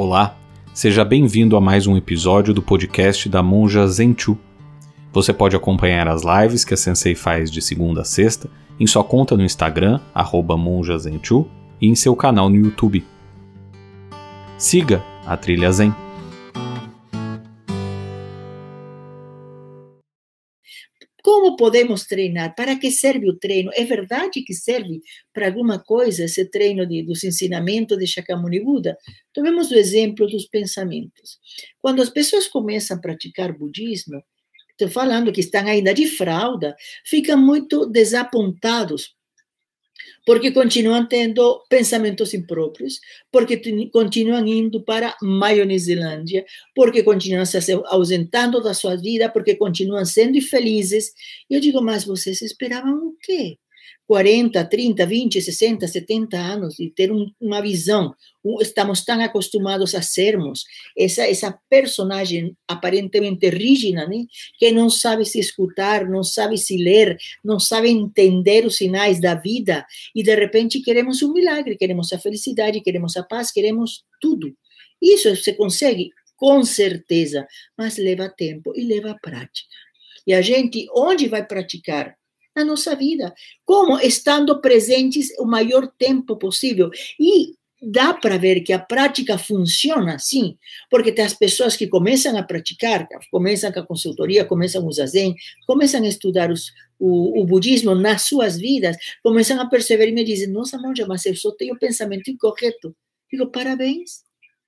Olá, seja bem-vindo a mais um episódio do podcast da Monja Zenchu. Você pode acompanhar as lives que a Sensei faz de segunda a sexta em sua conta no Instagram, monjazenchu, e em seu canal no YouTube. Siga a Trilha Zen. Como podemos treinar? Para que serve o treino? É verdade que serve para alguma coisa esse treino de, dos ensinamentos de Shakyamuni Buda? Tomemos o exemplo dos pensamentos. Quando as pessoas começam a praticar budismo, estou falando que estão ainda de fralda, ficam muito desapontados porque continuam tendo pensamentos impróprios, porque continuam indo para Maionezilândia, porque continuam se ausentando da sua vida, porque continuam sendo infelizes. Eu digo, mas vocês esperavam o quê? 40, 30, 20, 60, 70 anos e ter um, uma visão. Estamos tão acostumados a sermos essa, essa personagem aparentemente rígida, né? que não sabe se escutar, não sabe se ler, não sabe entender os sinais da vida e de repente queremos um milagre, queremos a felicidade, queremos a paz, queremos tudo. Isso se consegue com certeza, mas leva tempo e leva prática. E a gente, onde vai praticar? Na nossa vida. Como? Estando presentes o maior tempo possível. E dá para ver que a prática funciona, sim, porque tem as pessoas que começam a praticar, começam com a consultoria, começam o zazen, começam a estudar os, o, o, budismo nas suas vidas, começam a perceber e me dizem, nossa, monja, mas eu só tenho pensamento incorreto. Digo, parabéns.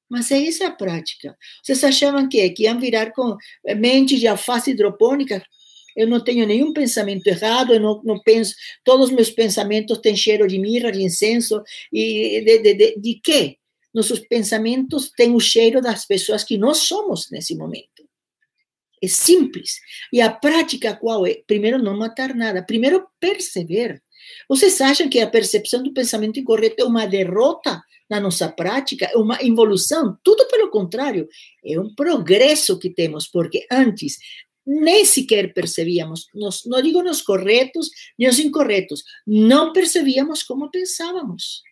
Mas é essa a prática. Vocês achavam que, que iam virar com mente de alface hidropônica? Eu não tenho nenhum pensamento errado, eu não, não penso, todos os meus pensamentos têm cheiro de mirra, de incenso, e de, de, de, de quê? Nossos pensamentos têm o cheiro das pessoas que nós somos nesse momento. É simples. E a prática qual é? Primeiro, não matar nada. Primeiro, perceber. Vocês acham que a percepção do pensamento incorreto é uma derrota na nossa prática? É uma evolução? Tudo pelo contrário. É um progresso que temos, porque antes nem sequer percebíamos, nos, não digo nos corretos nem os incorretos, não percebíamos como pensávamos,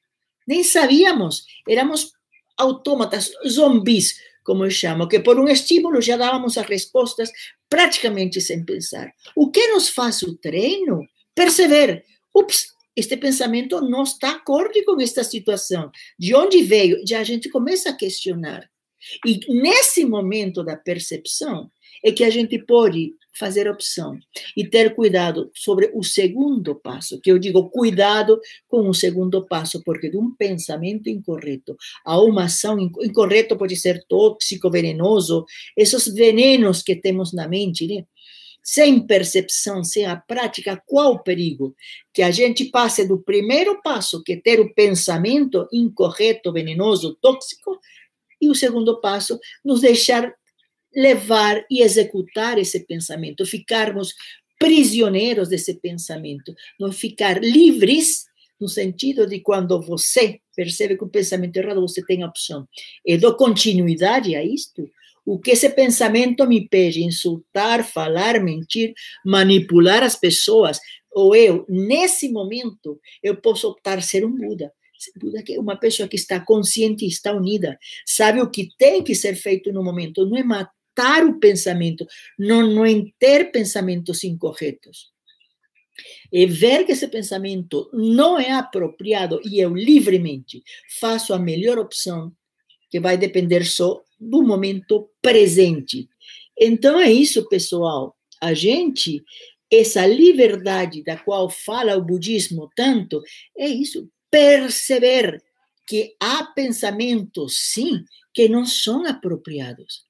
nem sabíamos, éramos autômatas, zumbis, como eu chamo, que por um estímulo já dávamos as respostas praticamente sem pensar. O que nos faz o treino? Perceber, ups, este pensamento não está acorde com esta situação. De onde veio? Já a gente começa a questionar. E nesse momento da percepção, é que a gente pode fazer opção e ter cuidado sobre o segundo passo, que eu digo cuidado com o segundo passo, porque de um pensamento incorreto a uma ação incorreta pode ser tóxico, venenoso, esses venenos que temos na mente, né? sem percepção, sem a prática, qual o perigo? Que a gente passe do primeiro passo, que é ter o pensamento incorreto, venenoso, tóxico, e o segundo passo, nos deixar levar e executar esse pensamento, ficarmos prisioneiros desse pensamento, não ficar livres no sentido de quando você percebe que o pensamento é errado, você tem a opção. E dou continuidade a isto. O que esse pensamento me pede? Insultar, falar, mentir, manipular as pessoas. Ou eu, nesse momento, eu posso optar ser um Buda. Buda é uma pessoa que está consciente e está unida, sabe o que tem que ser feito no momento, não é cortar o pensamento, não, não ter pensamentos incorretos. E ver que esse pensamento não é apropriado e eu livremente faço a melhor opção, que vai depender só do momento presente. Então é isso, pessoal. A gente, essa liberdade da qual fala o budismo tanto, é isso, perceber que há pensamentos, sim, que não são apropriados.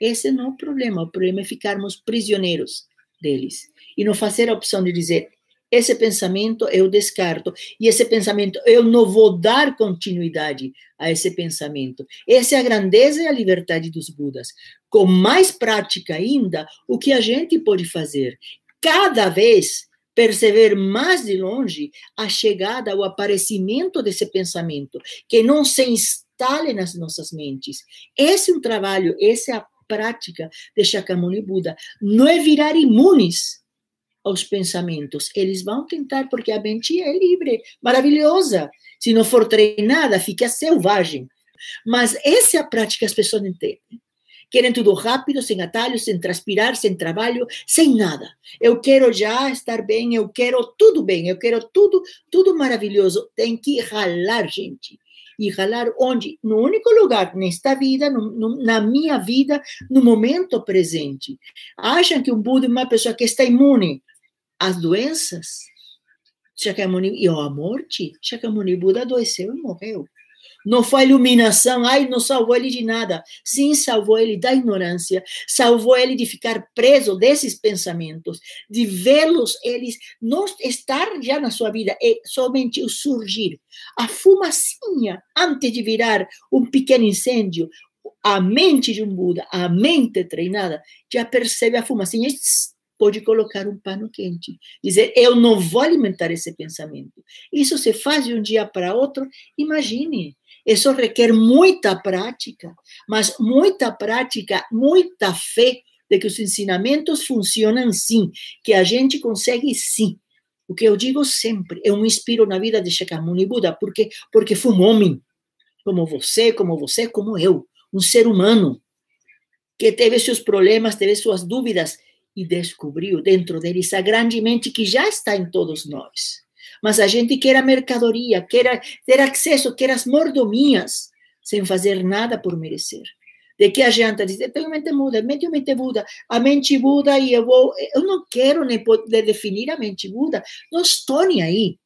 Esse não é o problema. O problema é ficarmos prisioneiros deles e não fazer a opção de dizer: esse pensamento eu descarto e esse pensamento eu não vou dar continuidade a esse pensamento. Essa é a grandeza e a liberdade dos Budas. Com mais prática ainda, o que a gente pode fazer? Cada vez perceber mais de longe a chegada, o aparecimento desse pensamento, que não se instale nas nossas mentes. Esse é um trabalho, essa é a prática de Shakyamuni Buda. Não é virar imunes aos pensamentos. Eles vão tentar, porque a mente é livre, maravilhosa. Se não for treinada, fica selvagem. Mas essa é a prática que as pessoas entendem. Querem tudo rápido, sem atalhos, sem transpirar, sem trabalho, sem nada. Eu quero já estar bem, eu quero tudo bem, eu quero tudo, tudo maravilhoso. Tem que ralar, gente. E ralar onde? No único lugar, nesta vida, no, no, na minha vida, no momento presente. Acham que um Buda é uma pessoa que está imune às doenças? Shakyamuni, e a morte? Shakyamuni Buda adoeceu e morreu. Não foi iluminação, ai, não salvou ele de nada. Sim, salvou ele da ignorância, salvou ele de ficar preso desses pensamentos, de vê-los, eles não estar já na sua vida, é somente o surgir. A fumacinha, antes de virar um pequeno incêndio, a mente de um Buda, a mente treinada, já percebe a fumacinha pode colocar um pano quente, dizer, eu não vou alimentar esse pensamento. Isso se faz de um dia para outro, imagine, isso requer muita prática, mas muita prática, muita fé de que os ensinamentos funcionam sim, que a gente consegue sim. O que eu digo sempre, eu me inspiro na vida de Shakyamuni Buda, porque porque fui um homem, como você, como você, como eu, um ser humano que teve seus problemas, teve suas dúvidas e descobriu dentro dele essa grande mente que já está em todos nós mas a gente quer a mercadoria, quer ter acesso, quer as mordomias, sem fazer nada por merecer. De que adianta dizer, tenho mente muda, mente mente Buda, a mente Buda e eu vou, eu não quero nem poder definir a mente Buda, não estou nem aí.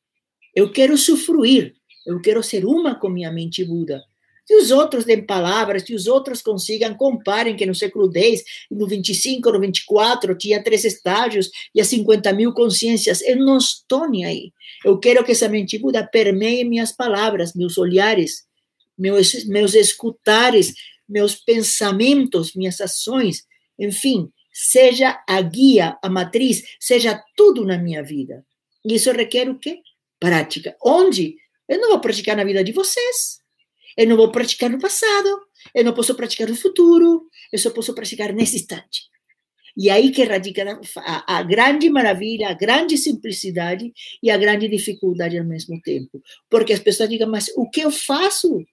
Eu quero usufruir, eu quero ser uma com minha mente Buda. Que os outros deem palavras, que os outros consigam, comparem que no século X, no 25, no 24, tinha três estágios e a 50 mil consciências. Eu não estou nem aí. Eu quero que essa mente Buda permeie minhas palavras, meus olhares, meus, meus escutares, meus pensamentos, minhas ações, enfim, seja a guia, a matriz, seja tudo na minha vida. Isso requer o quê? Prática. Onde? Eu não vou praticar na vida de vocês. Eu não vou praticar no passado, eu não posso praticar no futuro, eu só posso praticar nesse instante. E aí que radica a, a, grande maravilha, a grande simplicidade e a grande dificuldade ao mesmo tempo. Porque as pessoas digam, mas o que eu faço?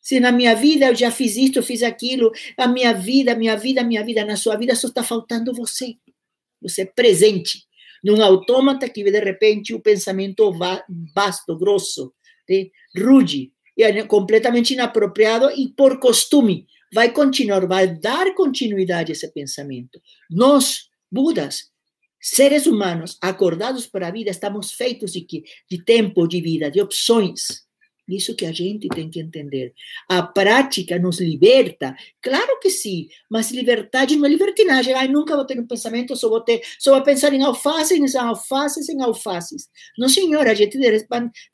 Se na minha vida eu já fiz isso, eu fiz aquilo, a minha vida, a minha vida, a minha vida, na sua vida só está faltando você. Você é presente. Num autômata que de repente o pensamento vasto, grosso, rude, é completamente inapropriado e por costume vai continuar, vai dar continuidade a esse pensamento. Nós, Budas, seres humanos acordados para a vida, estamos feitos de, de tempo, de vida, de opções. Isso que a gente tem que entender. A prática nos liberta? Claro que sim, mas liberdade não é libertinagem. Ai, nunca vou ter um pensamento, só vou, ter, só vou pensar em alface, em alfaces, em alfaces. Não, senhora, a gente de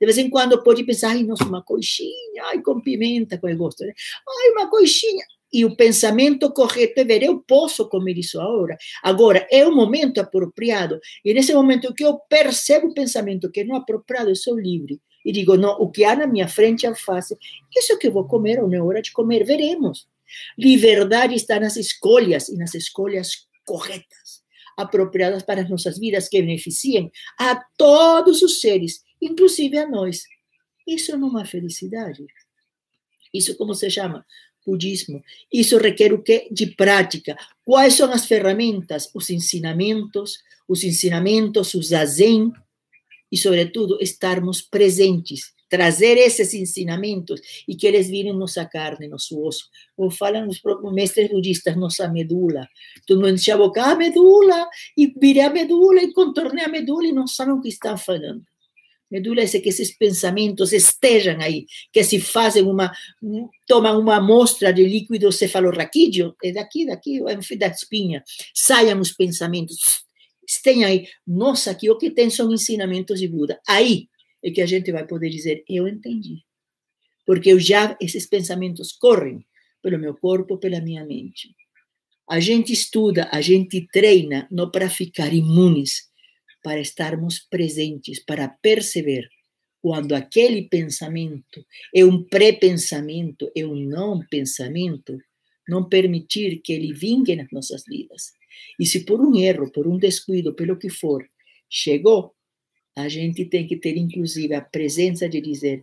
vez em quando pode pensar, ai, nossa, uma coxinha, ai, com pimenta, com gosto. Né? Ai, uma coxinha. E o pensamento correto é ver, eu posso comer isso agora. Agora, é o momento apropriado. E nesse momento que eu percebo o pensamento que não é apropriado, eu sou livre e digo, não, o que há na minha frente alface, isso que eu vou comer ou não é hora de comer, veremos. Liberdade está nas escolhas e nas escolhas corretas, apropriadas para as nossas vidas, que beneficiem a todos os seres, inclusive a nós. Isso não é felicidade. Isso como se chama? Budismo. Isso requer o quê? De prática. Quais são as ferramentas? Os ensinamentos, os ensinamentos, o zazen, e, sobretudo, estarmos presentes, trazer esses ensinamentos e que eles virem nossa carne, nosso osso. Como falam os próprios mestres budistas, nossa medula. Todo mundo enche a boca, a medula, e virei a medula, e contornei a medula, e não sabem o que estão falando. Medula é que esses pensamentos estejam aí, que se fazem uma, tomam uma amostra de líquido cefalorraquídeo, é daqui, daqui, enfim, da espinha, saiam os pensamentos, tem aí, nossa, aqui o que tem são ensinamentos de Buda. Aí é que a gente vai poder dizer, eu entendi. Porque eu já, esses pensamentos correm pelo meu corpo, pela minha mente. A gente estuda, a gente treina, não para ficar imunes, para estarmos presentes, para perceber quando aquele pensamento é um pré-pensamento, é um não pensamento, não permitir que ele vingue nas nossas vidas. E se por um erro, por um descuido, pelo que for, chegou, a gente tem que ter, inclusive, a presença de dizer: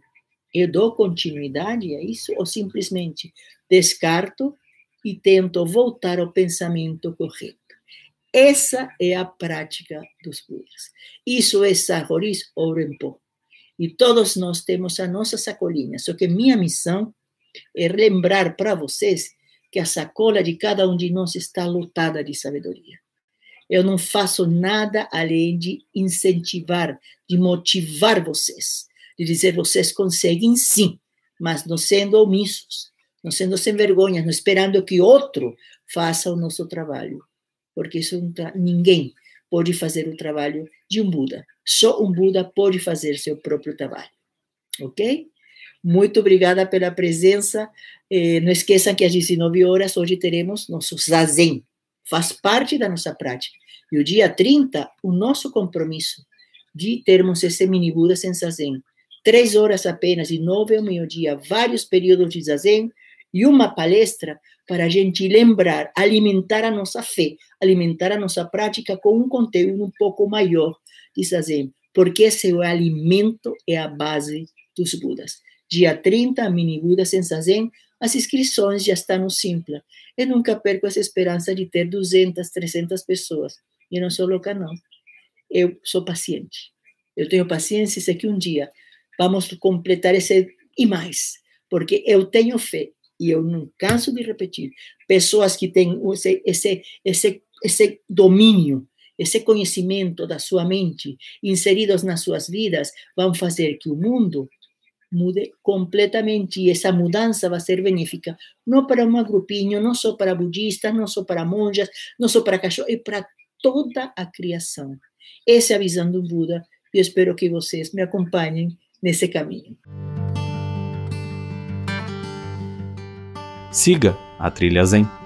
Eu dou continuidade a isso ou simplesmente descarto e tento voltar ao pensamento correto? Essa é a prática dos Budas. Isso é Sahoris Orenpo. E todos nós temos a nossa sacolinha. Só que minha missão é lembrar para vocês que a sacola de cada um de nós está lotada de sabedoria. Eu não faço nada além de incentivar, de motivar vocês, de dizer vocês conseguem sim, mas não sendo omissos, não sendo sem vergonha, não esperando que outro faça o nosso trabalho, porque isso ninguém pode fazer o trabalho de um Buda. Só um Buda pode fazer seu próprio trabalho. Ok? Muito obrigada pela presença. Eh, não esqueçam que às 19 horas hoje teremos nosso zazen. Faz parte da nossa prática. E o dia 30, o nosso compromisso de termos esse mini Buda sem zazen. Três horas apenas, de nove ao meio-dia, vários períodos de zazen e uma palestra para a gente lembrar, alimentar a nossa fé, alimentar a nossa prática com um conteúdo um pouco maior de zazen, porque esse é o alimento, é a base dos Budas. Dia 30, Mini Buda sem zazen, as inscrições já estão no Simpla. Eu nunca perco essa esperança de ter 200, 300 pessoas. Eu não sou louca, não. Eu sou paciente. Eu tenho paciência e sei que um dia vamos completar esse e mais, porque eu tenho fé e eu não canso de repetir, pessoas que têm esse, esse, esse, esse domínio, esse conhecimento da sua mente inseridos nas suas vidas, vão fazer que o mundo mude completamente e essa mudança vai ser benéfica, não para um grupinho, não só para budistas, não só para monjas, não só para cachorros, é para toda a criação. Essa é a visão do Buda e eu espero que vocês me acompanhem nesse caminho. Siga a Trilha Zen.